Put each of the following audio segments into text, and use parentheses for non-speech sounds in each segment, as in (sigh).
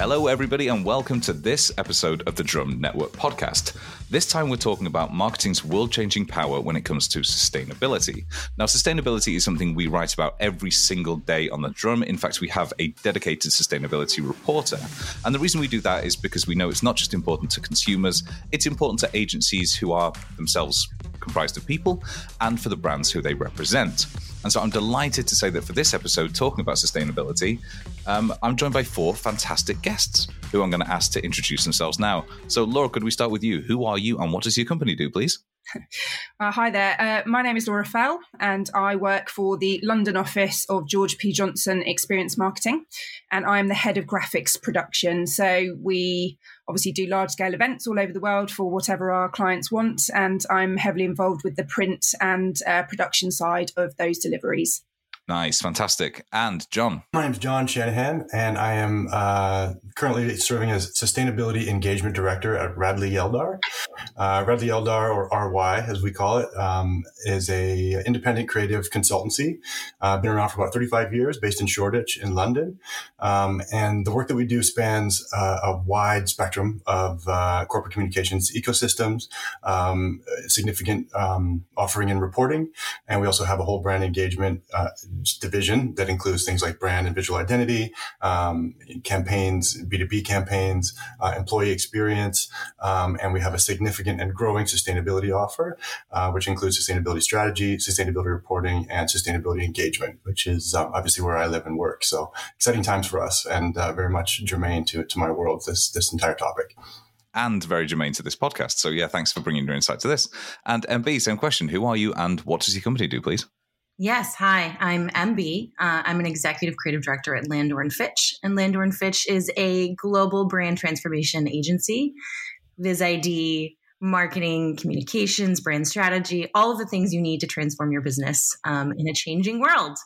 Hello, everybody, and welcome to this episode of the Drum Network podcast. This time, we're talking about marketing's world changing power when it comes to sustainability. Now, sustainability is something we write about every single day on the Drum. In fact, we have a dedicated sustainability reporter. And the reason we do that is because we know it's not just important to consumers, it's important to agencies who are themselves comprised of people and for the brands who they represent. And so I'm delighted to say that for this episode, talking about sustainability, um, I'm joined by four fantastic guests who I'm going to ask to introduce themselves now. So, Laura, could we start with you? Who are you and what does your company do, please? Uh, hi there. Uh, my name is Laura Fell, and I work for the London office of George P. Johnson Experience Marketing, and I am the head of graphics production. So we obviously do large scale events all over the world for whatever our clients want, and I'm heavily involved with the print and uh, production side of those deliveries. Nice, fantastic. And John. My name is John Shanahan, and I am uh, currently serving as Sustainability Engagement Director at Radley Yeldar. Uh, Radley Yeldar, or RY as we call it, um, is a independent creative consultancy. Uh, been around for about 35 years, based in Shoreditch in London. Um, and the work that we do spans uh, a wide spectrum of uh, corporate communications ecosystems, um, significant um, offering and reporting, and we also have a whole brand engagement uh, division that includes things like brand and visual identity, um, campaigns, B2B campaigns, uh, employee experience, um, and we have a significant and growing sustainability offer, uh, which includes sustainability strategy, sustainability reporting, and sustainability engagement, which is uh, obviously where I live and work. So exciting times for us and uh, very much germane to, to my world, this, this entire topic and very germane to this podcast. So, yeah, thanks for bringing your insight to this. And MB, same question. Who are you and what does your company do, please? Yes, hi, I'm MB. Uh, I'm an executive creative director at Landor and Fitch, and Landor and Fitch is a global brand transformation agency. Viz ID, marketing, communications, brand strategy, all of the things you need to transform your business um, in a changing world.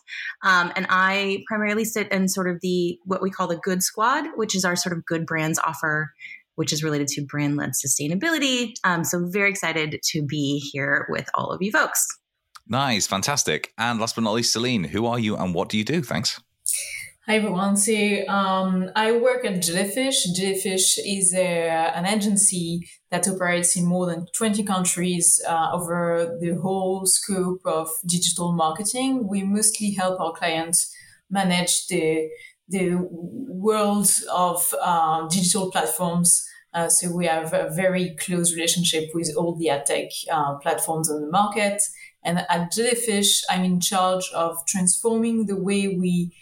Um, and I primarily sit in sort of the what we call the Good Squad, which is our sort of good brands offer which is related to brand led sustainability. Um, so, very excited to be here with all of you folks. Nice, fantastic. And last but not least, Celine, who are you and what do you do? Thanks. Hi everyone. So um, I work at Jellyfish. Jellyfish is a, an agency that operates in more than 20 countries uh, over the whole scope of digital marketing. We mostly help our clients manage the the world of uh, digital platforms. Uh, so we have a very close relationship with all the ad tech uh, platforms on the market. And at Jellyfish, I'm in charge of transforming the way we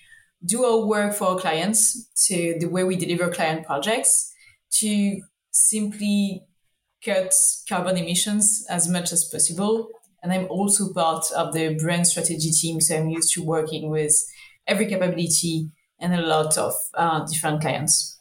do our work for our clients to the way we deliver client projects to simply cut carbon emissions as much as possible. And I'm also part of the brand strategy team. So I'm used to working with every capability and a lot of uh, different clients.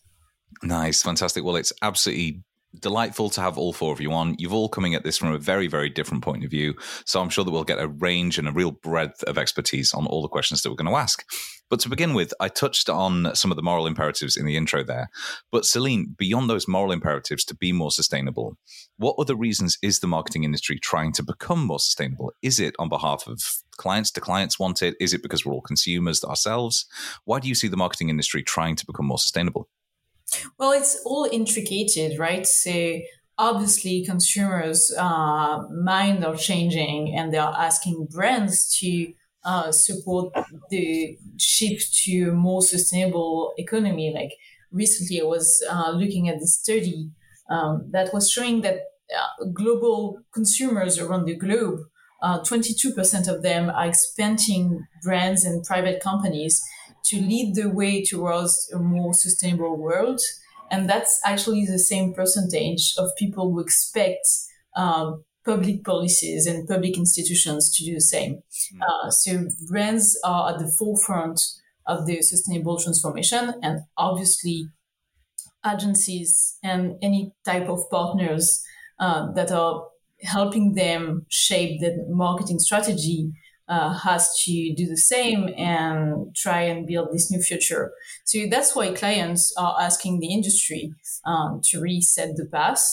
Nice, fantastic. Well, it's absolutely delightful to have all four of you on. You've all coming at this from a very, very different point of view. So I'm sure that we'll get a range and a real breadth of expertise on all the questions that we're going to ask. But to begin with, I touched on some of the moral imperatives in the intro there. But Celine, beyond those moral imperatives to be more sustainable, what other reasons is the marketing industry trying to become more sustainable? Is it on behalf of clients? Do clients want it? Is it because we're all consumers ourselves? Why do you see the marketing industry trying to become more sustainable? Well, it's all intricated, right? So obviously consumers uh, mind are changing and they are asking brands to uh, support the shift to a more sustainable economy. Like recently I was uh, looking at this study um, that was showing that uh, global consumers around the globe, 22% uh, of them are expanding brands and private companies to lead the way towards a more sustainable world. And that's actually the same percentage of people who expect um, public policies and public institutions to do the same. Mm. Uh, so brands are at the forefront of the sustainable transformation, and obviously, agencies and any type of partners uh, that are helping them shape the marketing strategy uh, has to do the same and try and build this new future. So that's why clients are asking the industry um, to reset the path.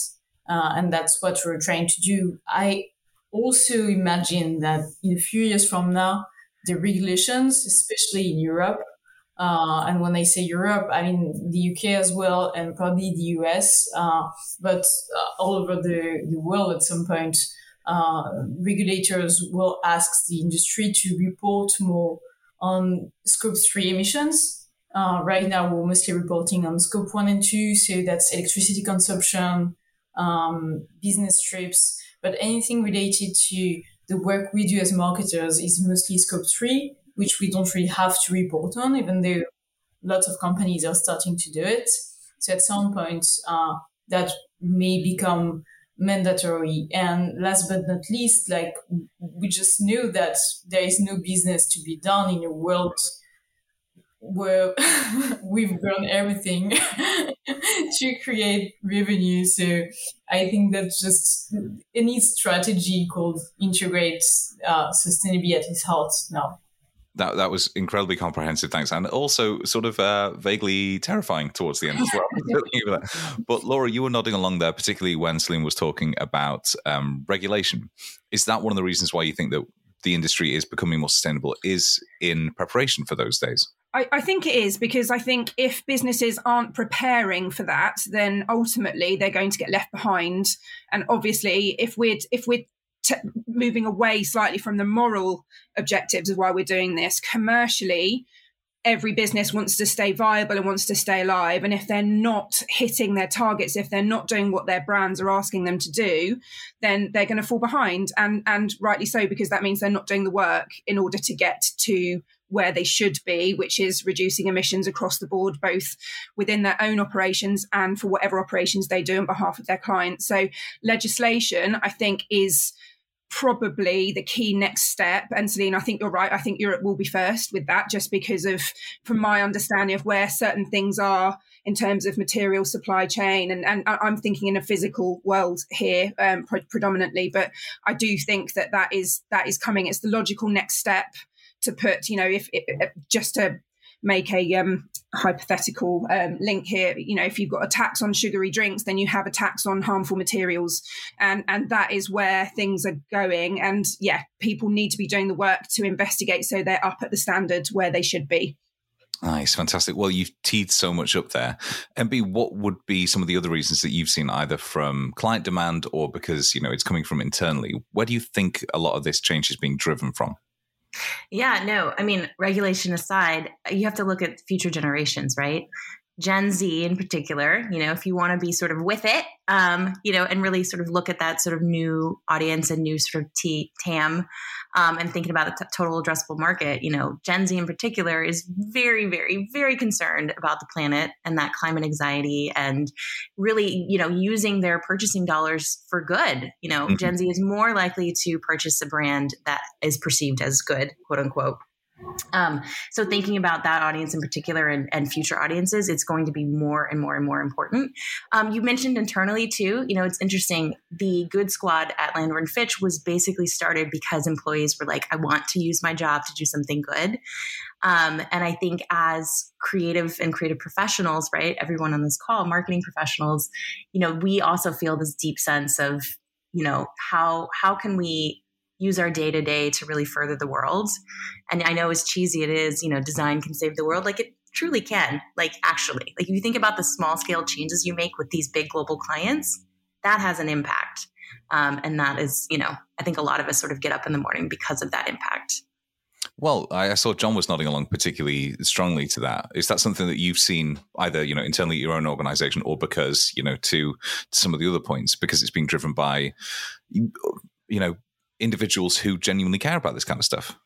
Uh, and that's what we're trying to do. I also imagine that in a few years from now, the regulations, especially in Europe, Uh, and when I say Europe, I mean the UK as well, and probably the US, uh, but uh, all over the, the world at some point, uh, regulators will ask the industry to report more on scope three emissions. Uh, right now, we're mostly reporting on scope one and two, so that's electricity consumption, um, business trips, but anything related to the work we do as marketers is mostly scope three which we don't really have to report on, even though lots of companies are starting to do it. So at some point, uh, that may become mandatory. And last but not least, like we just knew that there is no business to be done in a world where (laughs) we've grown everything (laughs) to create revenue. So I think that's just any strategy called integrate uh, sustainability at its heart now that that was incredibly comprehensive. Thanks, and also sort of uh, vaguely terrifying towards the end as well. (laughs) (laughs) but Laura, you were nodding along there, particularly when Celine was talking about um, regulation. Is that one of the reasons why you think that the industry is becoming more sustainable? Is in preparation for those days? I, I, think it is because I think if businesses aren't preparing for that, then ultimately they're going to get left behind. And obviously, if we're if we're t- moving away slightly from the moral objectives of why we're doing this commercially every business wants to stay viable and wants to stay alive and if they're not hitting their targets if they're not doing what their brands are asking them to do then they're going to fall behind and and rightly so because that means they're not doing the work in order to get to where they should be, which is reducing emissions across the board, both within their own operations and for whatever operations they do on behalf of their clients. So, legislation, I think, is probably the key next step. And Celine, I think you're right. I think Europe will be first with that, just because of, from my understanding of where certain things are in terms of material supply chain. And, and I'm thinking in a physical world here um, pre- predominantly, but I do think that that is that is coming. It's the logical next step to put, you know, if, if just to make a um, hypothetical um, link here. You know, if you've got a tax on sugary drinks, then you have a tax on harmful materials, and and that is where things are going. And yeah, people need to be doing the work to investigate so they're up at the standard where they should be. Nice, fantastic. Well, you've teed so much up there. MB, what would be some of the other reasons that you've seen either from client demand or because, you know, it's coming from internally? Where do you think a lot of this change is being driven from? Yeah, no, I mean, regulation aside, you have to look at future generations, right? Gen Z in particular, you know, if you want to be sort of with it, um, you know, and really sort of look at that sort of new audience and new sort of T- TAM um, and thinking about the t- total addressable market, you know, Gen Z in particular is very, very, very concerned about the planet and that climate anxiety and really, you know, using their purchasing dollars for good. You know, mm-hmm. Gen Z is more likely to purchase a brand that is perceived as good, quote unquote, um, so thinking about that audience in particular and, and, future audiences, it's going to be more and more and more important. Um, you mentioned internally too. You know, it's interesting. The Good Squad at Landor and Fitch was basically started because employees were like, "I want to use my job to do something good." Um, and I think as creative and creative professionals, right, everyone on this call, marketing professionals, you know, we also feel this deep sense of, you know, how how can we use our day to day to really further the world. And I know as cheesy it is, you know, design can save the world. Like it truly can. Like actually, like if you think about the small scale changes you make with these big global clients, that has an impact. Um, and that is, you know, I think a lot of us sort of get up in the morning because of that impact. Well, I saw John was nodding along particularly strongly to that. Is that something that you've seen either, you know, internally at your own organization or because, you know, to, to some of the other points, because it's being driven by, you know, individuals who genuinely care about this kind of stuff.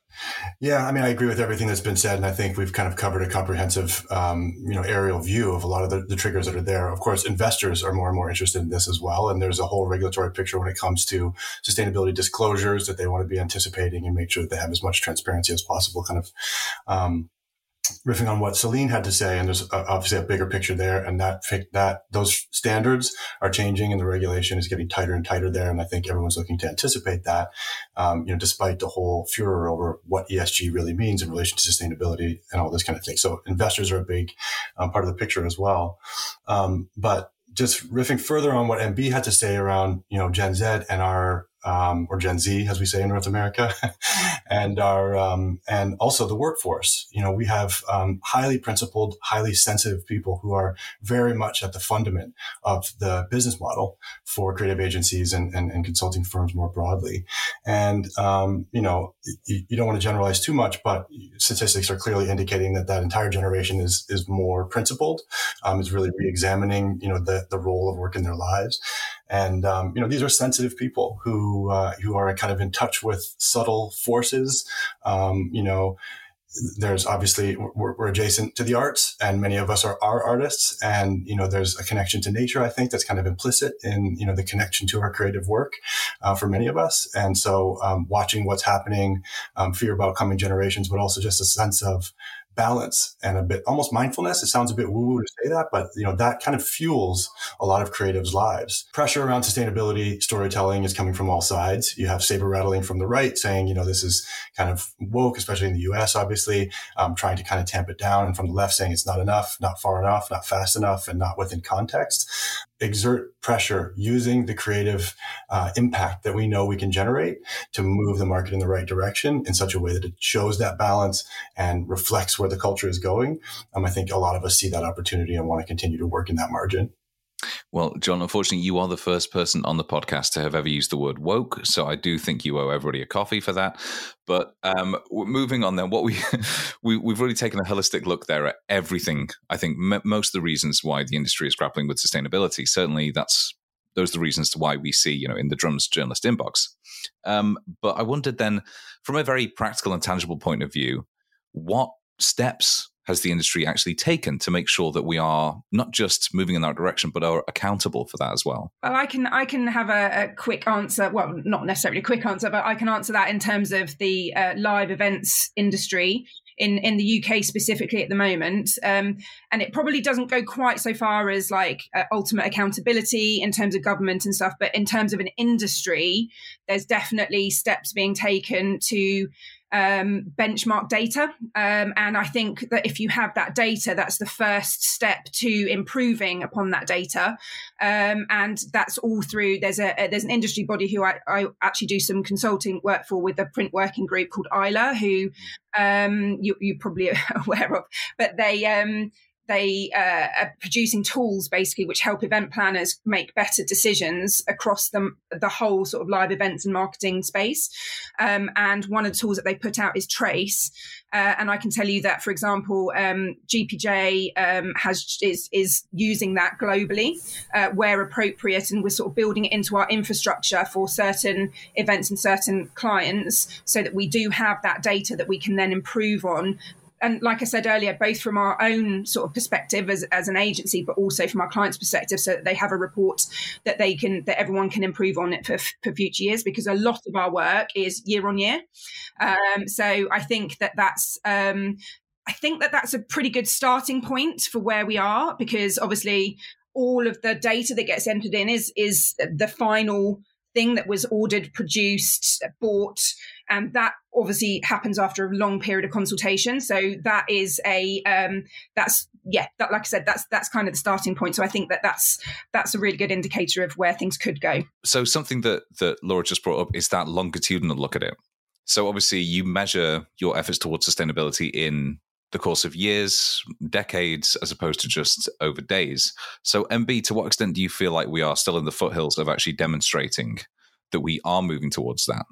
Yeah, I mean, I agree with everything that's been said, and I think we've kind of covered a comprehensive, um, you know, aerial view of a lot of the, the, triggers that are there. Of course, investors are more and more interested in this as well, and there's a whole regulatory picture when it comes to sustainability disclosures that they want to be anticipating and make sure that they have as much transparency as possible, kind of um, riffing on what Celine had to say, and there's obviously a bigger picture there, and that that those standards are changing, and the regulation is getting tighter and tighter there, and I think everyone's looking to anticipate that. Um, you know, despite the whole furor over what ESG really means in relation to sustainability and all this kind of thing. So investors are a big um, part of the picture as well. Um, but just riffing further on what MB had to say around you know Gen Z and our um, or Gen Z, as we say in North America, (laughs) and our um, and also the workforce. You know, we have um, highly principled, highly sensitive people who are very much at the fundament of the business model for creative agencies and, and, and consulting firms more broadly. And um, you know, you, you, don't want to generalize too much, but statistics are clearly indicating that that entire generation is is more principled, um, is really re-examining you know the the role of work in their lives. And um, you know, these are sensitive people who uh, who are kind of in touch with subtle forces. Um, you know, there's obviously we're, we're, adjacent to the arts, and many of us are, are artists. And you know, there's a connection to nature. I think that's kind of implicit in you know the connection to our creative work uh, for many of us. And so, um, watching what's happening, um, fear about coming generations, but also just a sense of balance and a bit almost mindfulness. It sounds a bit woo woo to say that, but you know, that kind of fuels a lot of creatives' lives. Pressure around sustainability storytelling is coming from all sides. You have saber rattling from the right saying, you know, this is kind of woke, especially in the US, obviously, um, trying to kind of tamp it down. And from the left saying it's not enough, not far enough, not fast enough, and not within context exert pressure using the creative uh, impact that we know we can generate to move the market in the right direction in such a way that it shows that balance and reflects where the culture is going. Um, I think a lot of us see that opportunity and want to continue to work in that margin. Well, John, unfortunately, you are the first person on the podcast to have ever used the word woke. So I do think you owe everybody a coffee for that. But um, moving on, then, what we, (laughs) we have really taken a holistic look there at everything. I think m- most of the reasons why the industry is grappling with sustainability. Certainly, that's those are the reasons to why we see, you know, in the drums journalist inbox. Um, but I wondered then, from a very practical and tangible point of view, what steps has the industry actually taken to make sure that we are not just moving in that direction, but are accountable for that as well? Well, I can I can have a, a quick answer. Well, not necessarily a quick answer, but I can answer that in terms of the uh, live events industry in in the UK specifically at the moment. Um, and it probably doesn't go quite so far as like uh, ultimate accountability in terms of government and stuff, but in terms of an industry, there's definitely steps being taken to um, benchmark data. Um, and I think that if you have that data, that's the first step to improving upon that data. Um, and that's all through there's a, a there's an industry body who I, I, actually do some consulting work for with a print working group called Isla, who um, you, you're probably (laughs) aware of, but they um, they uh, are producing tools basically which help event planners make better decisions across the, the whole sort of live events and marketing space. Um, and one of the tools that they put out is Trace. Uh, and I can tell you that, for example, um, GPJ um, has is is using that globally uh, where appropriate, and we're sort of building it into our infrastructure for certain events and certain clients, so that we do have that data that we can then improve on and like I said earlier, both from our own sort of perspective as, as an agency, but also from our clients' perspective, so that they have a report that they can that everyone can improve on it for, for future years. Because a lot of our work is year on year, um, so I think that that's um, I think that that's a pretty good starting point for where we are. Because obviously, all of the data that gets entered in is is the final thing that was ordered, produced, bought, and that obviously happens after a long period of consultation. So that is a um, that's yeah, that like I said, that's that's kind of the starting point. So I think that that's that's a really good indicator of where things could go. So something that that Laura just brought up is that longitudinal look at it. So obviously you measure your efforts towards sustainability in the course of years, decades, as opposed to just over days. So, MB, to what extent do you feel like we are still in the foothills of actually demonstrating that we are moving towards that?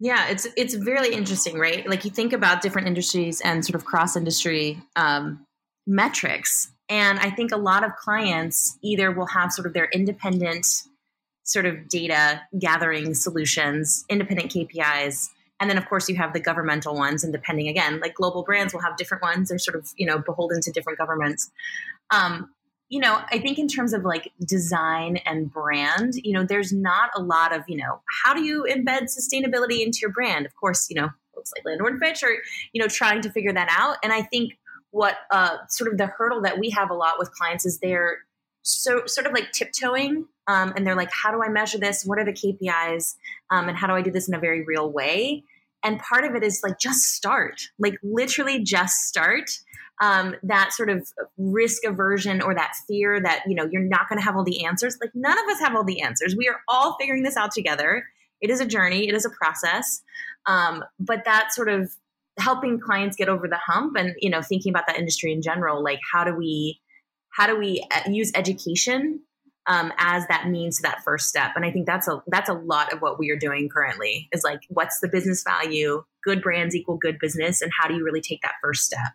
Yeah, it's it's really interesting, right? Like you think about different industries and sort of cross industry um, metrics, and I think a lot of clients either will have sort of their independent sort of data gathering solutions, independent KPIs, and then of course you have the governmental ones, and depending again, like global brands will have different ones. They're sort of you know beholden to different governments. Um, you know, I think in terms of like design and brand, you know, there's not a lot of, you know, how do you embed sustainability into your brand? Of course, you know, folks like Landor and Fitch are, you know, trying to figure that out. And I think what uh, sort of the hurdle that we have a lot with clients is they're so sort of like tiptoeing um, and they're like, how do I measure this? What are the KPIs? Um, and how do I do this in a very real way? And part of it is like, just start, like literally just start um, that sort of risk aversion or that fear that you know you're not going to have all the answers like none of us have all the answers we are all figuring this out together it is a journey, it is a process. Um, but that sort of helping clients get over the hump and you know thinking about that industry in general like how do we how do we uh, use education um, as that means to that first step and i think that's a that's a lot of what we are doing currently is like what's the business value good brands equal good business and how do you really take that first step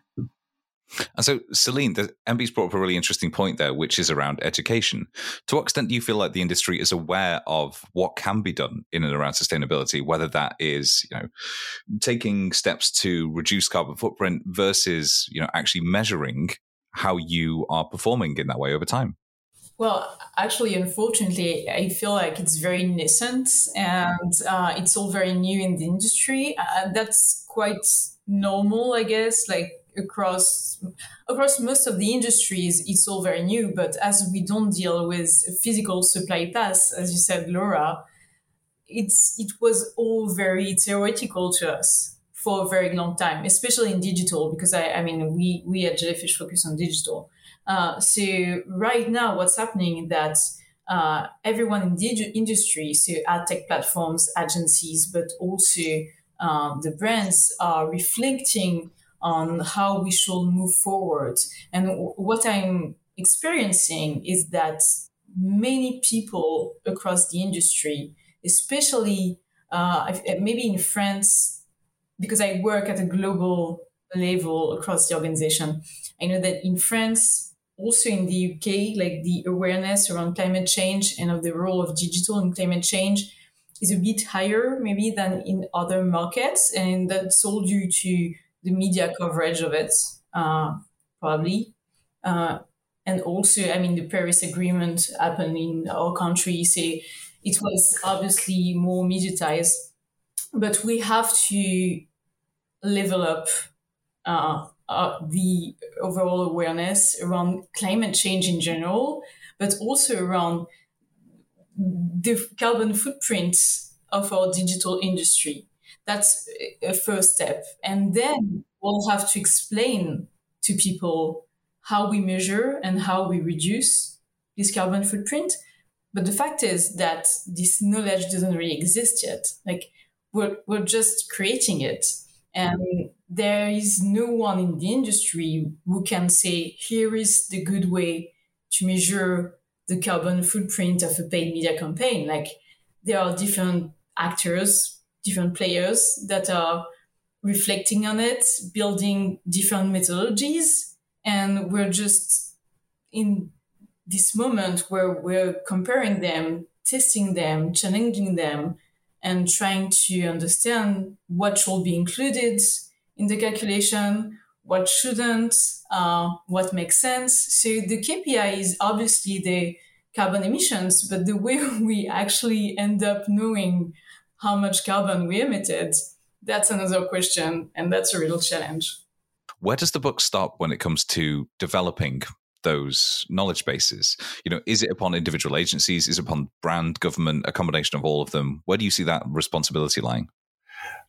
and so, Celine, the MB's brought up a really interesting point there, which is around education. To what extent do you feel like the industry is aware of what can be done in and around sustainability, whether that is, you know, taking steps to reduce carbon footprint versus, you know, actually measuring how you are performing in that way over time? Well, actually, unfortunately, I feel like it's very nascent and uh, it's all very new in the industry. Uh, that's quite normal, I guess. Like across across most of the industries it's all very new but as we don't deal with physical supply paths as you said laura it's it was all very theoretical to us for a very long time especially in digital because i, I mean we we at jellyfish focus on digital uh, so right now what's happening is that uh, everyone in the industry so ad tech platforms agencies but also uh, the brands are reflecting on how we should move forward. And w- what I'm experiencing is that many people across the industry, especially uh, maybe in France, because I work at a global level across the organization, I know that in France, also in the UK, like the awareness around climate change and of the role of digital in climate change is a bit higher maybe than in other markets. And that's all due to the media coverage of it, uh, probably. Uh, and also, I mean, the Paris Agreement happened in our country, so it was obviously more mediatized. But we have to level up uh, uh, the overall awareness around climate change in general, but also around the carbon footprint of our digital industry. That's a first step. And then we'll have to explain to people how we measure and how we reduce this carbon footprint. But the fact is that this knowledge doesn't really exist yet. Like we're, we're just creating it. And there is no one in the industry who can say, here is the good way to measure the carbon footprint of a paid media campaign. Like there are different actors different players that are reflecting on it, building different methodologies. And we're just in this moment where we're comparing them, testing them, challenging them, and trying to understand what should be included in the calculation, what shouldn't, uh, what makes sense. So the KPI is obviously the carbon emissions, but the way (laughs) we actually end up knowing how much carbon we emitted, that's another question. And that's a real challenge. Where does the book stop when it comes to developing those knowledge bases? You know, is it upon individual agencies? Is it upon brand, government, a combination of all of them? Where do you see that responsibility lying?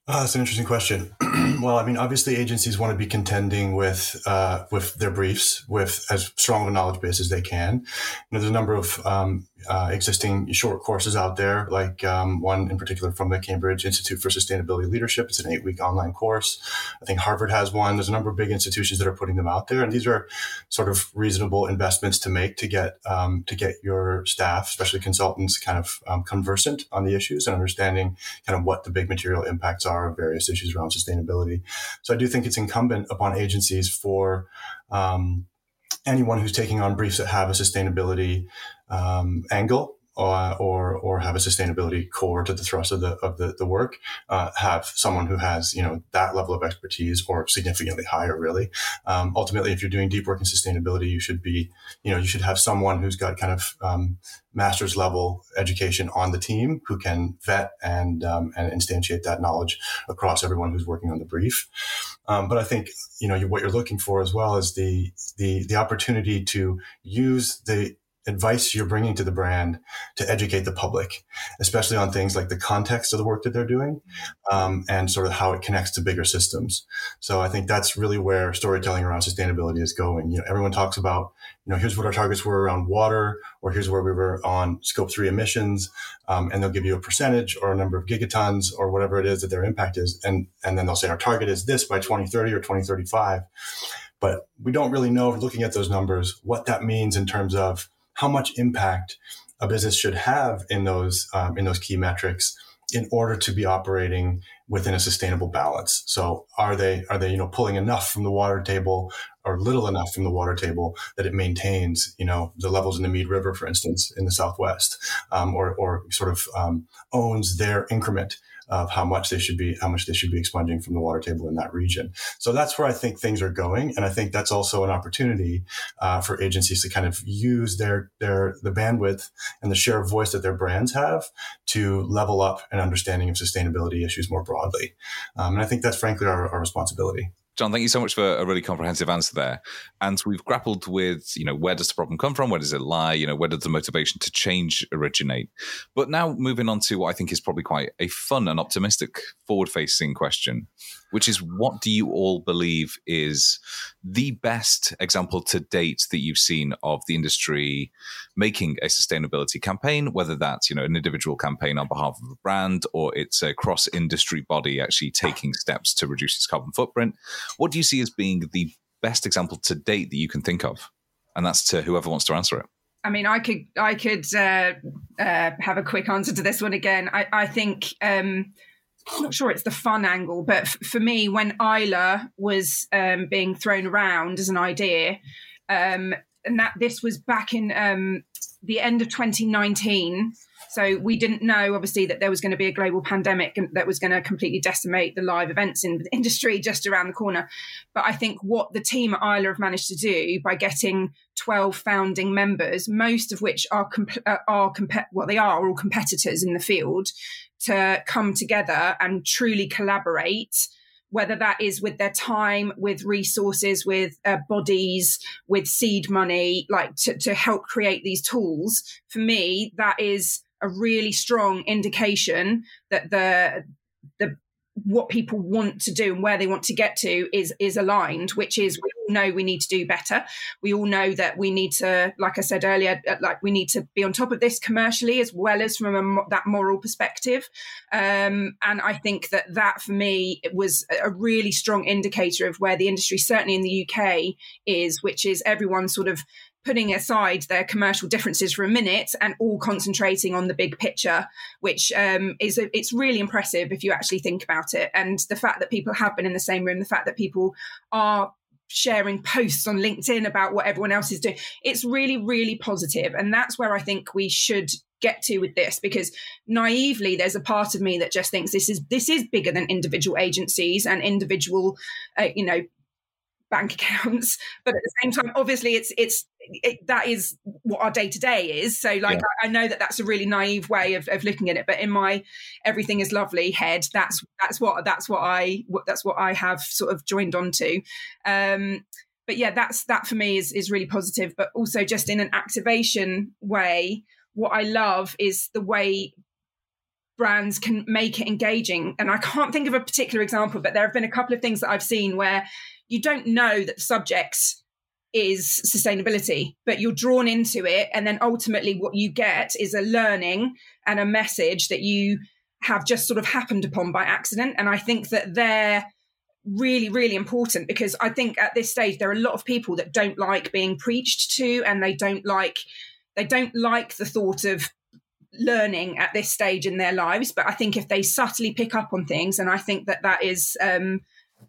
Uh, that's an interesting question. (clears throat) well, I mean, obviously, agencies want to be contending with uh, with their briefs with as strong of a knowledge base as they can. You know, there's a number of um, uh, existing short courses out there, like um, one in particular from the Cambridge Institute for Sustainability Leadership. It's an eight week online course. I think Harvard has one. There's a number of big institutions that are putting them out there, and these are sort of reasonable investments to make to get um, to get your staff, especially consultants, kind of um, conversant on the issues and understanding kind of what the big material impacts are of various issues around sustainability. So I do think it's incumbent upon agencies for um, anyone who's taking on briefs that have a sustainability um, angle uh, or or have a sustainability core to the thrust of the of the, the work, uh, have someone who has you know that level of expertise or significantly higher. Really, um, ultimately, if you're doing deep work in sustainability, you should be you know you should have someone who's got kind of um, master's level education on the team who can vet and um, and instantiate that knowledge across everyone who's working on the brief. Um, but I think you know what you're looking for as well is the the the opportunity to use the advice you're bringing to the brand to educate the public, especially on things like the context of the work that they're doing um, and sort of how it connects to bigger systems. So I think that's really where storytelling around sustainability is going. You know, everyone talks about, you know, here's what our targets were around water, or here's where we were on scope three emissions, um, and they'll give you a percentage or a number of gigatons or whatever it is that their impact is, and and then they'll say our target is this by 2030 or 2035. But we don't really know, looking at those numbers, what that means in terms of how much impact a business should have in those um, in those key metrics in order to be operating within a sustainable balance. So are they are they you know pulling enough from the water table or little enough from the water table that it maintains you know the levels in the Mead River, for instance, in the Southwest, um, or or sort of um, owns their increment of how much they should be how much they should be expunging from the water table in that region. So that's where I think things are going, and I think that's also an opportunity uh, for agencies to kind of use their their the bandwidth and the share of voice that their brands have to level up an understanding of sustainability issues more broadly. Um, and I think that's frankly our, our responsibility. John, thank you so much for a really comprehensive answer there. And we've grappled with, you know, where does the problem come from? Where does it lie? You know, where does the motivation to change originate? But now moving on to what I think is probably quite a fun and optimistic forward facing question which is what do you all believe is the best example to date that you've seen of the industry making a sustainability campaign, whether that's you know an individual campaign on behalf of a brand or it's a cross industry body actually taking steps to reduce its carbon footprint. What do you see as being the best example to date that you can think of? And that's to whoever wants to answer it. I mean, I could I could uh, uh, have a quick answer to this one again. I, I think um, I'm not sure it's the fun angle, but f- for me, when Isla was um, being thrown around as an idea, um, and that this was back in um, the end of 2019. So we didn't know, obviously, that there was going to be a global pandemic that was going to completely decimate the live events in the (laughs) industry just around the corner. But I think what the team at Isla have managed to do by getting 12 founding members, most of which are comp- uh, are comp- well, they are all competitors in the field, to come together and truly collaborate whether that is with their time, with resources, with uh, bodies, with seed money, like to, to help create these tools. For me, that is a really strong indication that the the what people want to do and where they want to get to is is aligned which is know we need to do better we all know that we need to like i said earlier uh, like we need to be on top of this commercially as well as from a, that moral perspective um, and i think that that for me was a really strong indicator of where the industry certainly in the uk is which is everyone sort of putting aside their commercial differences for a minute and all concentrating on the big picture, which um, is a, it's really impressive if you actually think about it. And the fact that people have been in the same room, the fact that people are sharing posts on LinkedIn about what everyone else is doing, it's really, really positive. And that's where I think we should get to with this because naively there's a part of me that just thinks this is this is bigger than individual agencies and individual uh, you know bank (laughs) accounts but at the same time obviously it's it's it, that is what our day to day is. So like yeah. I, I, know that that's a really naive way of, of looking at it but in my everything is lovely head that's that's what that's what i that's what i have sort of joined onto um but yeah that's that for me is is really positive but also just in an activation way what i love is the way brands can make it engaging. And i can't think of a particular example but there have been a couple of things that i've seen where you don't know that the subject is sustainability, but you're drawn into it. And then ultimately, what you get is a learning and a message that you have just sort of happened upon by accident. And I think that they're really, really important because I think at this stage, there are a lot of people that don't like being preached to and they don't like. They don't like the thought of learning at this stage in their lives, but I think if they subtly pick up on things, and I think that that is um,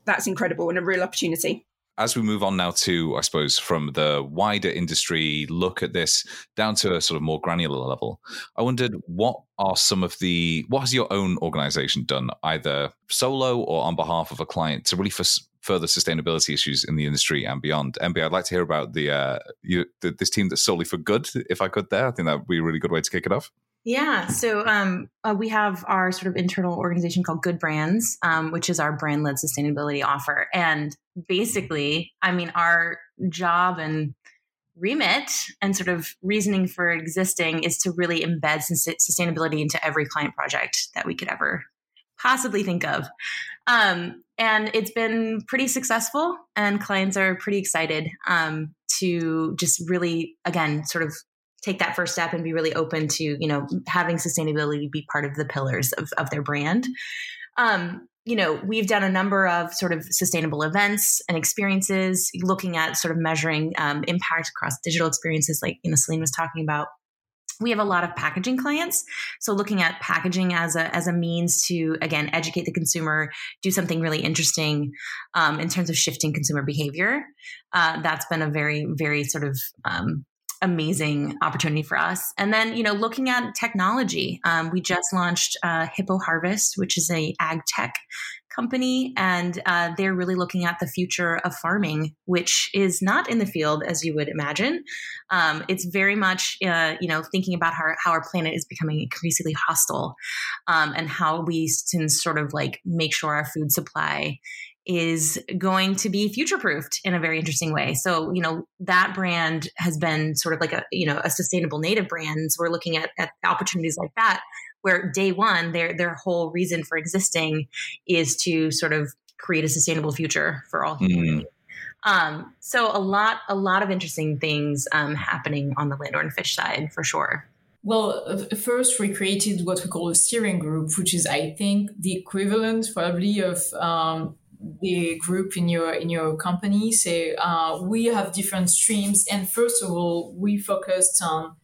that's incredible and a real opportunity. As we move on now to, I suppose, from the wider industry look at this down to a sort of more granular level, I wondered what are some of the, what has your own organization done, either solo or on behalf of a client, to really f- further sustainability issues in the industry and beyond? MB, I'd like to hear about the, uh, you, the, this team that's solely for good, if I could there. I think that would be a really good way to kick it off. Yeah. So um, uh, we have our sort of internal organization called Good Brands, um, which is our brand led sustainability offer. And basically, I mean, our job and remit and sort of reasoning for existing is to really embed sustainability into every client project that we could ever possibly think of. Um, and it's been pretty successful, and clients are pretty excited um, to just really, again, sort of take that first step and be really open to you know having sustainability be part of the pillars of, of their brand. Um, you know we've done a number of sort of sustainable events and experiences looking at sort of measuring um, impact across digital experiences like you know celine was talking about. We have a lot of packaging clients. So looking at packaging as a as a means to again educate the consumer do something really interesting um, in terms of shifting consumer behavior uh, that's been a very very sort of um, amazing opportunity for us. And then, you know, looking at technology, um, we just launched uh, Hippo Harvest, which is a ag tech company, and uh, they're really looking at the future of farming, which is not in the field as you would imagine. Um, it's very much, uh, you know, thinking about how, how our planet is becoming increasingly hostile, um, and how we can sort of like make sure our food supply is going to be future proofed in a very interesting way. So, you know, that brand has been sort of like a, you know, a sustainable native brand. So we're looking at, at opportunities like that where day one, their their whole reason for existing is to sort of create a sustainable future for all humanity. Mm. Um, so a lot, a lot of interesting things um, happening on the Landor and Fitch side for sure. Well, first we created what we call a steering group, which is, I think, the equivalent probably of um, the group in your in your company. So uh, we have different streams, and first of all, we focused on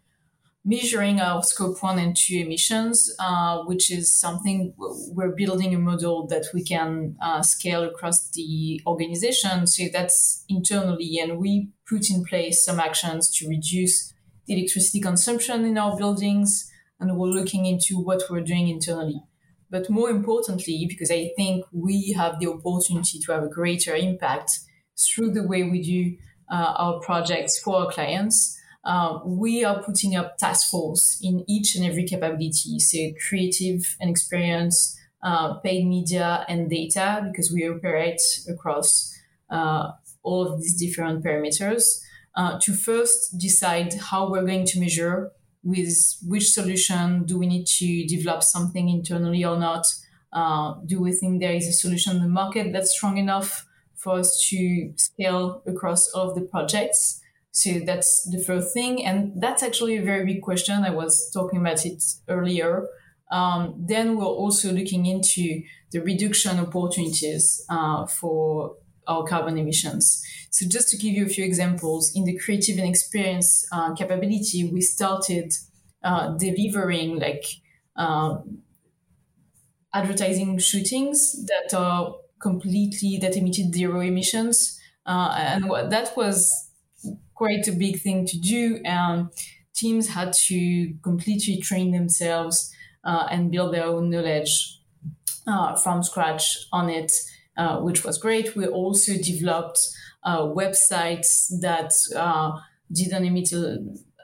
measuring our scope one and two emissions, uh, which is something we're building a model that we can uh, scale across the organization. So that's internally, and we put in place some actions to reduce the electricity consumption in our buildings, and we're looking into what we're doing internally. But more importantly, because I think we have the opportunity to have a greater impact through the way we do uh, our projects for our clients, uh, we are putting up task force in each and every capability, say creative and experience, uh, paid media and data, because we operate across uh, all of these different parameters. Uh, to first decide how we're going to measure with which solution do we need to develop something internally or not? Uh, do we think there is a solution in the market that's strong enough for us to scale across all of the projects? So that's the first thing. And that's actually a very big question. I was talking about it earlier. Um, then we're also looking into the reduction opportunities uh, for our carbon emissions. So just to give you a few examples, in the creative and experience uh, capability, we started uh, delivering like uh, advertising shootings that are completely that emitted zero emissions, uh, and what, that was quite a big thing to do. And teams had to completely train themselves uh, and build their own knowledge uh, from scratch on it. Uh, which was great. We also developed uh, websites that uh, didn't emit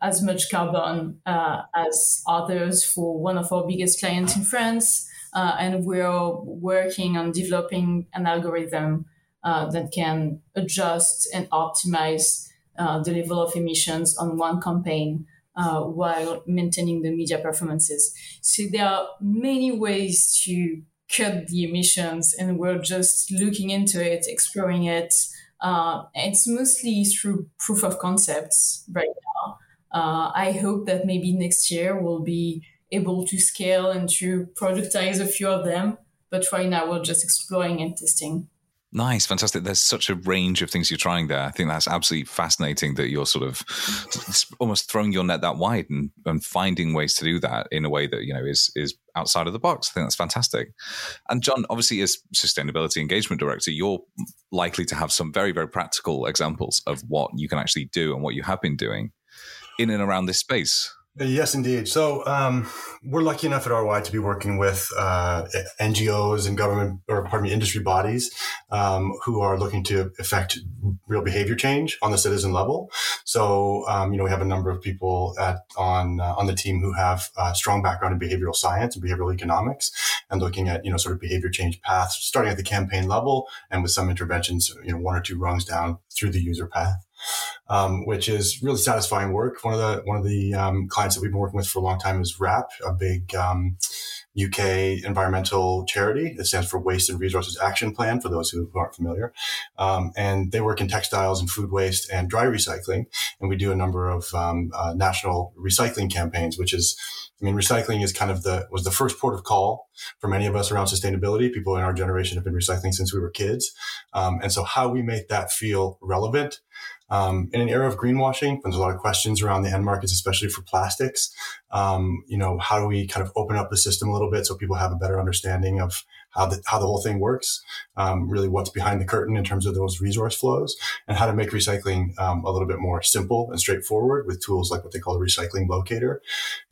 as much carbon uh, as others for one of our biggest clients in France. and we're working on developing an algorithm that can adjust and optimize the level of emissions on one campaign uh, while maintaining the media performances. So there are many ways to cut the emissions and we're just looking into it, exploring it. Uh, it's mostly through proof of concepts right now. Uh, I hope that maybe next year we'll be able to scale and to productize a few of them. But right now we're just exploring and testing. Nice, fantastic. There's such a range of things you're trying there. I think that's absolutely fascinating that you're sort of almost throwing your net that wide and, and finding ways to do that in a way that, you know, is is outside of the box. I think that's fantastic. And John, obviously, as sustainability engagement director, you're likely to have some very, very practical examples of what you can actually do and what you have been doing in and around this space. Yes, indeed. So um, we're lucky enough at RY to be working with uh, NGOs and government, or pardon me, industry bodies um, who are looking to affect real behavior change on the citizen level. So um, you know we have a number of people at on uh, on the team who have a strong background in behavioral science and behavioral economics, and looking at you know sort of behavior change paths, starting at the campaign level and with some interventions, you know one or two rungs down through the user path. Um, which is really satisfying work. One of the one of the um, clients that we've been working with for a long time is WRAP, a big um, UK environmental charity. It stands for Waste and Resources Action Plan, for those who, aren't familiar. Um, and they work in textiles and food waste and dry recycling. And we do a number of um, uh, national recycling campaigns, which is, I mean, recycling is kind of the was the first port of call for many of us around sustainability. People in our generation have been recycling since we were kids, um, and so how we make that feel relevant um, in an era of greenwashing, there's a lot of questions around the end markets, especially for plastics. Um, you know, how do we kind of open up the system a little bit so people have a better understanding of how the, how the whole thing works, um, really what's behind the curtain in terms of those resource flows, and how to make recycling um, a little bit more simple and straightforward with tools like what they call the recycling locator,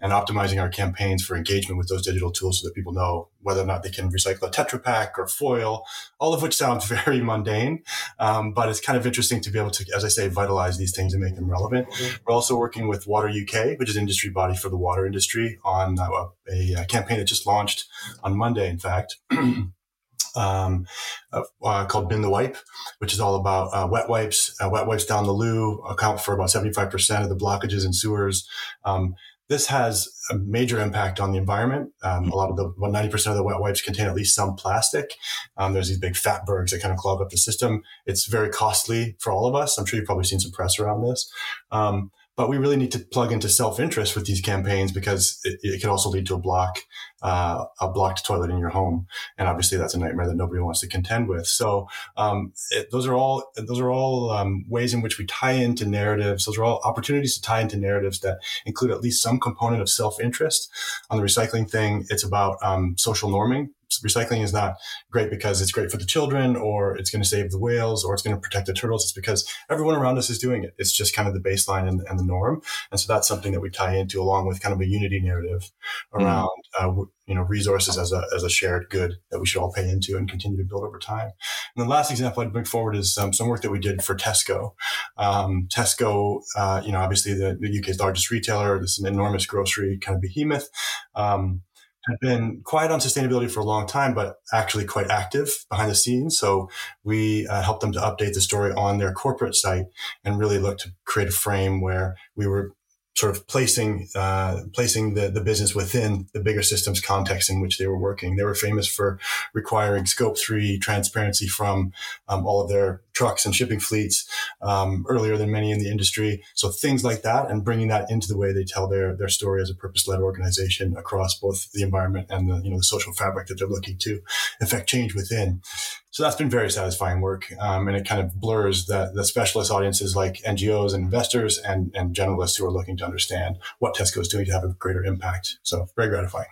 and optimizing our campaigns for engagement with those digital tools so that people know whether or not they can recycle a Tetra Pak or foil, all of which sounds (laughs) very mundane, um, but it's kind of interesting to be able to, as I say, vitalize these things and make them relevant. Mm-hmm. We're also working with Water UK, which is an industry body for the water industry, on uh, a, a, campaign that just launched on Monday, in fact. (clears throat) (clears throat) um, uh, uh, called Bin the Wipe, which is all about uh, wet wipes. Uh, wet wipes down the loo account for about 75% of the blockages in sewers. Um, this has a major impact on the environment. Um, a lot of the, about 90% of the wet wipes contain at least some plastic. Um, there's these big fat bergs that kind of clog up the system. It's very costly for all of us. I'm sure you've probably seen some press around this. Um, but we really need to plug into self-interest with these campaigns because it, it could also lead to a block, uh, a blocked toilet in your home, and obviously that's a nightmare that nobody wants to contend with. So um, it, those are all those are all um, ways in which we tie into narratives. Those are all opportunities to tie into narratives that include at least some component of self-interest. On the recycling thing, it's about um, social norming recycling is not great because it's great for the children or it's going to save the whales or it's going to protect the turtles. It's because everyone around us is doing it. It's just kind of the baseline and, and the norm. And so that's something that we tie into along with kind of a unity narrative mm. around, mm. uh, you know, resources as a, as a shared good that we should all pay into and continue to build over time. And the last example I'd bring forward is um, some work that we did for Tesco. Um, Tesco, uh, you know, obviously the, the UK's largest retailer, this is an enormous grocery kind of behemoth. Um, had been quiet on sustainability for a long time, but actually quite active behind the scenes. So we uh, helped them to update the story on their corporate site and really look to create a frame where we were sort of placing uh, placing the, the business within the bigger systems context in which they were working. They were famous for requiring scope three transparency from um, all of their trucks and shipping fleets um, earlier than many in the industry. So things like that, and bringing that into the way they tell their their story as a purpose led organization across both the environment and the you know the social fabric that they're looking to affect change within. So that's been very satisfying work, um, and it kind of blurs the, the specialist audiences like NGOs and investors and, and generalists who are looking to understand what Tesco is doing to have a greater impact. So very gratifying.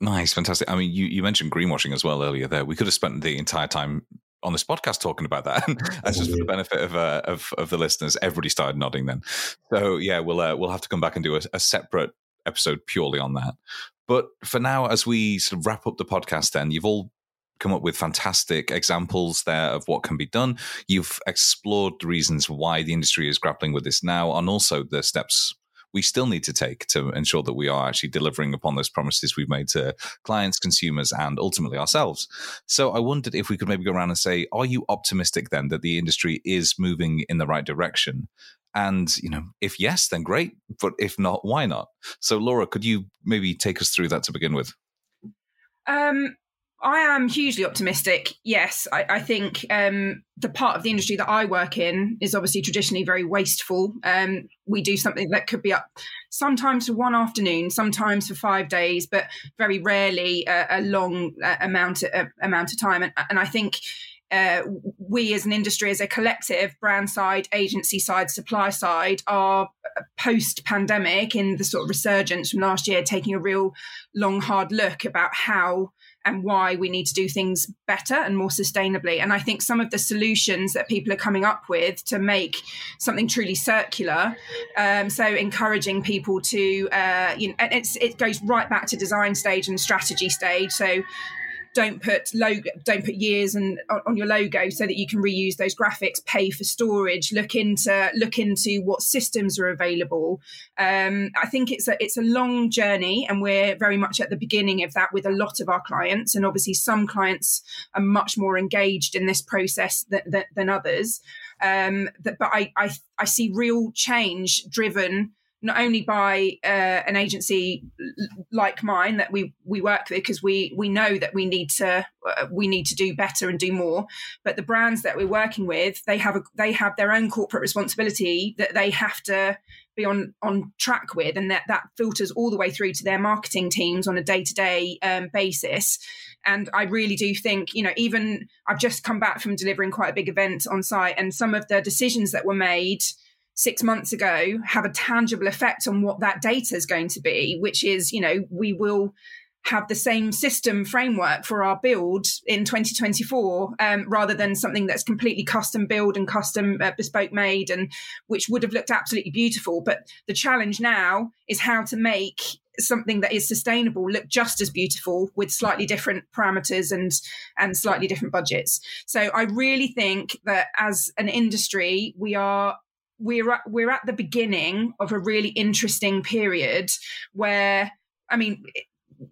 Nice, fantastic. I mean, you, you mentioned greenwashing as well earlier there. We could have spent the entire time on this podcast talking about that. (laughs) That's just for the benefit of, uh, of, of the listeners. Everybody started nodding then. So yeah, we'll uh, we'll have to come back and do a, a, separate episode purely on that. But for now, as we sort of wrap up the podcast, then you've all come up with fantastic examples there of what can be done. You've explored the reasons why the industry is grappling with this now, and also the steps we still need to take to ensure that we are actually delivering upon those promises we've made to clients, consumers, and ultimately ourselves. So I wondered if we could maybe go around and say, are you optimistic then that the industry is moving in the right direction? And, you know, if yes, then great. But if not, why not? So Laura, could you maybe take us through that to begin with? Um, I am hugely optimistic. Yes, I, I think um, the part of the industry that I work in is obviously traditionally very wasteful. Um, we do something that could be up sometimes for one afternoon, sometimes for five days, but very rarely a, a long uh, amount of, uh, amount of time. And, and I think uh, we as an industry, as a collective, brand side, agency side, supply side, are uh, post pandemic in the sort of resurgence from last year, taking a real long, hard look about how and why we need to do things better and more sustainably. And I think some of the solutions that people are coming up with to make something truly circular, um, so encouraging people to, uh, you know, it goes right back to design stage and strategy stage. So don't put logo don't put years and on your logo so that you can reuse those graphics pay for storage look into look into what systems are available. Um, i think it's a it's a long journey and we're very much at the beginning of that with a lot of our clients and obviously some clients are much more engaged in this process than, than, than others. Um, but I, I i see real change driven not only by uh, an agency like mine that we we work with because we we know that we need to uh, we need to do better and do more but the brands that we're working with they have a they have their own corporate responsibility that they have to be on on track with and that that filters all the way through to their marketing teams on a day-to-day um, basis. And i really do think you know even i've just come back from delivering quite a big event on site and some of the decisions that were made six months ago have a tangible effect on what that data is going to be, which is, you know, we will have the same system framework for our build in 2024 um, rather than something that's completely custom build and custom uh, bespoke made and which would have looked absolutely beautiful. But the challenge now is how to make something that is sustainable look just as beautiful with slightly different parameters and and slightly different budgets. So i really think that as an industry we are we're at, we're at the beginning of a really interesting period where I mean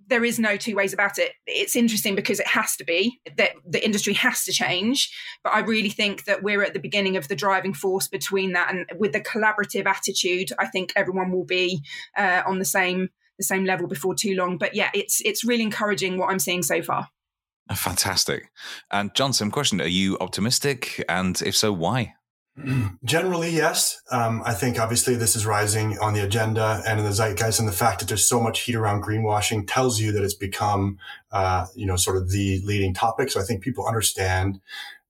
there is no two ways about it. It's interesting because it has to be that the industry has to change. But I really think that we're at the beginning of the driving force between that, and with the collaborative attitude, I think everyone will be uh, on the same the same level before too long. But yeah, it's it's really encouraging what I'm seeing so far. Fantastic. And John, same question: Are you optimistic? And if so, why? (clears throat) Generally, yes. Um, I think obviously this is rising on the agenda and in the zeitgeist, and the fact that there's so much heat around greenwashing tells you that it's become, uh, you know, sort of the leading topic. So I think people understand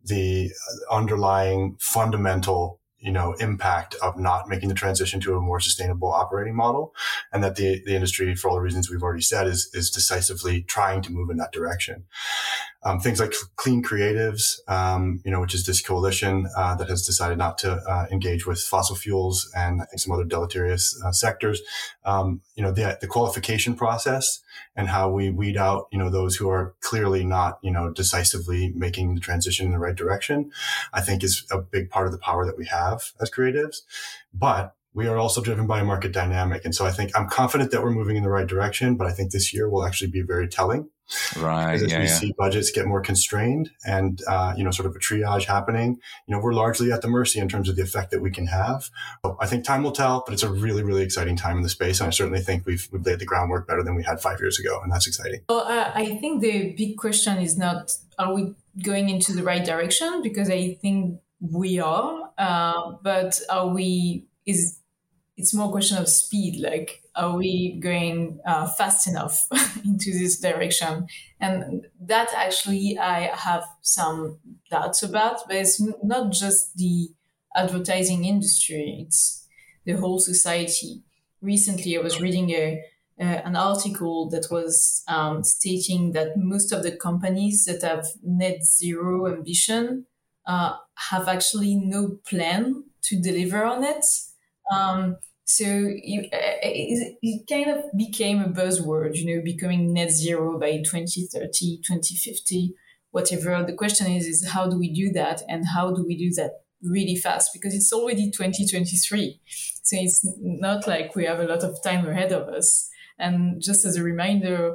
the underlying fundamental you know impact of not making the transition to a more sustainable operating model and that the, the industry for all the reasons we've already said is is decisively trying to move in that direction. Um, things like clean creatives um, you know which is this coalition uh, that has decided not to uh, engage with fossil fuels and i think some other deleterious uh, sectors. Um, you know the, the qualification process and how we weed out, you know, those who are clearly not, you know, decisively making the transition in the right direction, I think is a big part of the power that we have as creatives. But we are also driven by a market dynamic. And so I think I'm confident that we're moving in the right direction, but I think this year will actually be very telling. Right. As yeah, we yeah. see budgets get more constrained and, uh, you know, sort of a triage happening, you know, we're largely at the mercy in terms of the effect that we can have. So I think time will tell, but it's a really, really exciting time in the space. And I certainly think we've, we've laid the groundwork better than we had five years ago. And that's exciting. Well, uh, I think the big question is not, are we going into the right direction? Because I think we are, uh, but are we, is it's more a question of speed like are we going uh, fast enough (laughs) into this direction? And that actually i have some doubts about but it's not just the advertising industry it's the whole society. Recently i was reading a uh, an article that was um, stating that most of the companies that have net zero ambition uh, have actually no plan to deliver on it um, so you, uh, it, it, kind of became a buzzword, you know, becoming net zero by 2030, 2050, whatever. The question is, is how do we do that? And how do we do that really fast? Because it's already 2023. So it's not like we have a lot of time ahead of us. And just as a reminder,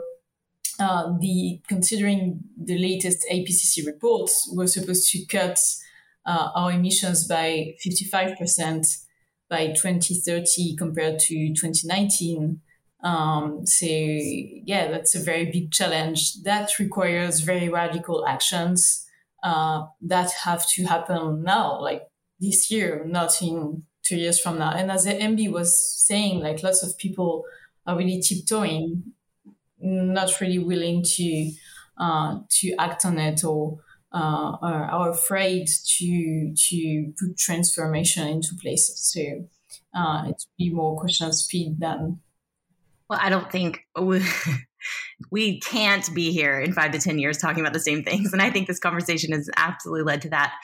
uh, the considering the latest IPCC reports, we're supposed to cut uh, our emissions by 55% by 2030 compared to 2019. Um, so yeah, that's a very big challenge. That requires very radical actions uh, that have to happen now, like this year, not in two years from now. And as MB was saying, like lots of people are really tiptoeing, not really willing to uh, to act on it or uh, are, are, afraid to to put transformation into place. So uh, it's be more question of speed than. Well, I don't think we, (laughs) we can't be here in five to ten years talking about the same things, and I think this conversation has absolutely led to that.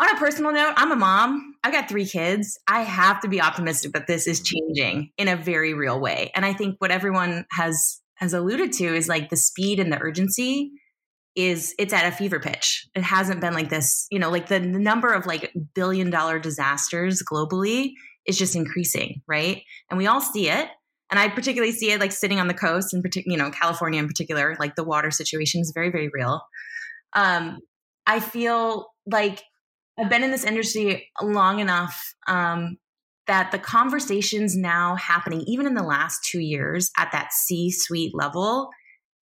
On a personal note, I'm a mom. I've got three kids. I have to be optimistic that this is changing in a very real way. And I think what everyone has has alluded to is like the speed and the urgency is it's at a fever pitch. It hasn't been like this, you know, like the, number of like billion dollar disasters globally is just increasing, right? And we all see it. And I particularly see it like sitting on the coast and particular, you know, California in particular, like the water situation is very, very real. Um, I feel like I've been in this industry long enough um, that the conversations now happening, even in the last two years at that C suite level,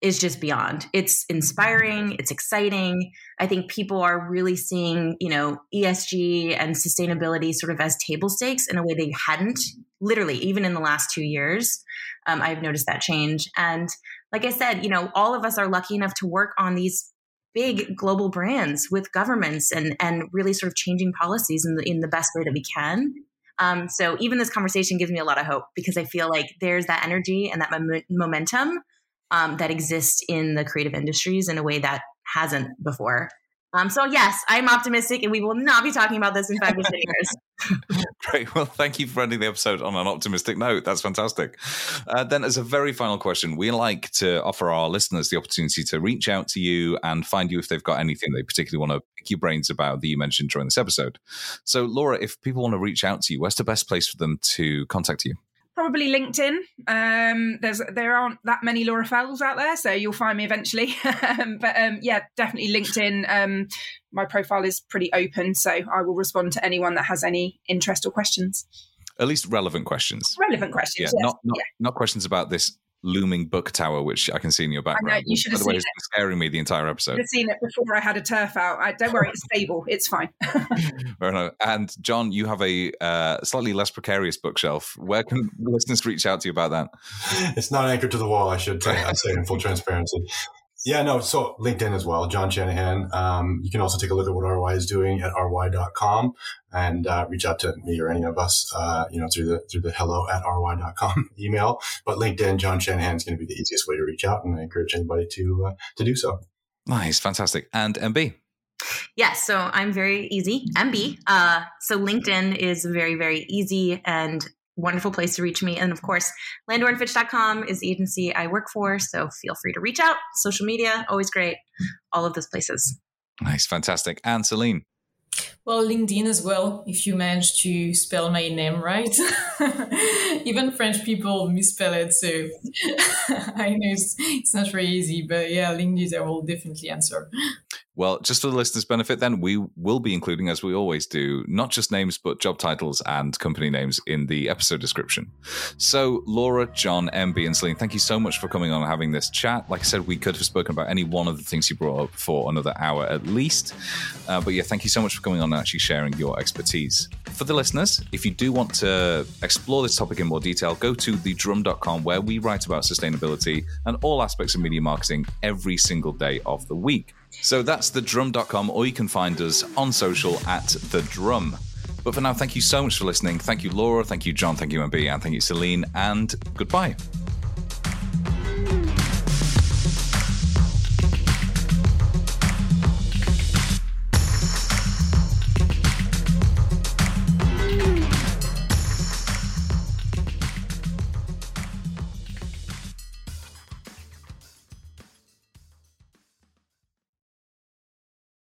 is just beyond. It's inspiring, it's exciting. I think people are really seeing, you know, ESG and sustainability sort of as table stakes in a way they hadn't literally even in the last 2 years. Um, I've noticed that change and like I said, you know, all of us are lucky enough to work on these big global brands with governments and and really sort of changing policies in the in the best way that we can. Um, so even this conversation gives me a lot of hope because I feel like there's that energy and that mom- momentum um, that exists in the creative industries in a way that hasn't before. Um, so yes, I'm optimistic, and we will not be talking about this in five to ten (laughs) years. Great. Well, thank you for ending the episode on an optimistic note. That's fantastic. Uh, then, as a very final question, we like to offer our listeners the opportunity to reach out to you and find you if they've got anything they particularly want to pick your brains about that you mentioned during this episode. So, Laura, if people want to reach out to you, where's the best place for them to contact you? Probably LinkedIn. Um, there's there aren't that many Laura Fells out there, so you'll find me eventually. (laughs) Um, but um, yeah, definitely LinkedIn. Um, my profile is pretty open, so I will respond to anyone that has any interest or questions. At least relevant questions. Relevant questions. Yeah, yes. not not, yeah. not questions about this looming book tower, which I can see in your background. I know, you should have By the way, seen it's it. been scaring me the entire episode. I've seen it before I had a turf out. I, don't worry, it's stable. It's fine. (laughs) Fair enough. And John, you have a uh, slightly less precarious bookshelf. Where can listeners reach out to you about that? It's not anchored to the wall, I should say, I say in full transparency. Yeah, no, so LinkedIn as well, John Shanahan. Um, you can also take a look at what RY is doing at ry.com and uh, reach out to me or any of us, uh, you know, through the through the hello at ry.com (laughs) email. But LinkedIn, John Shanahan is going to be the easiest way to reach out, and I encourage anybody to uh, to do so. Nice, fantastic. And MB. Yes, so I'm very easy. MB. Uh, so LinkedIn is very, very easy and wonderful place to reach me. And of course, landorandfitch.com is the agency I work for. So feel free to reach out. Social media, always great. All of those places. Nice, fantastic. And Celine. Well, LinkedIn as well, if you manage to spell my name right. (laughs) Even French people misspell it, so (laughs) I know it's, it's not very easy, but yeah, LinkedIn I will definitely answer. Well, just for the listeners' benefit, then we will be including, as we always do, not just names, but job titles and company names in the episode description. So, Laura, John, MB, and Celine, thank you so much for coming on and having this chat. Like I said, we could have spoken about any one of the things you brought up for another hour at least. Uh, but yeah, thank you so much for coming on and actually sharing your expertise. For the listeners, if you do want to explore this topic in more detail, go to thedrum.com where we write about sustainability and all aspects of media marketing every single day of the week. So that's thedrum.com, or you can find us on social at The Drum. But for now, thank you so much for listening. Thank you, Laura. Thank you, John. Thank you, MB. And thank you, Celine. And goodbye.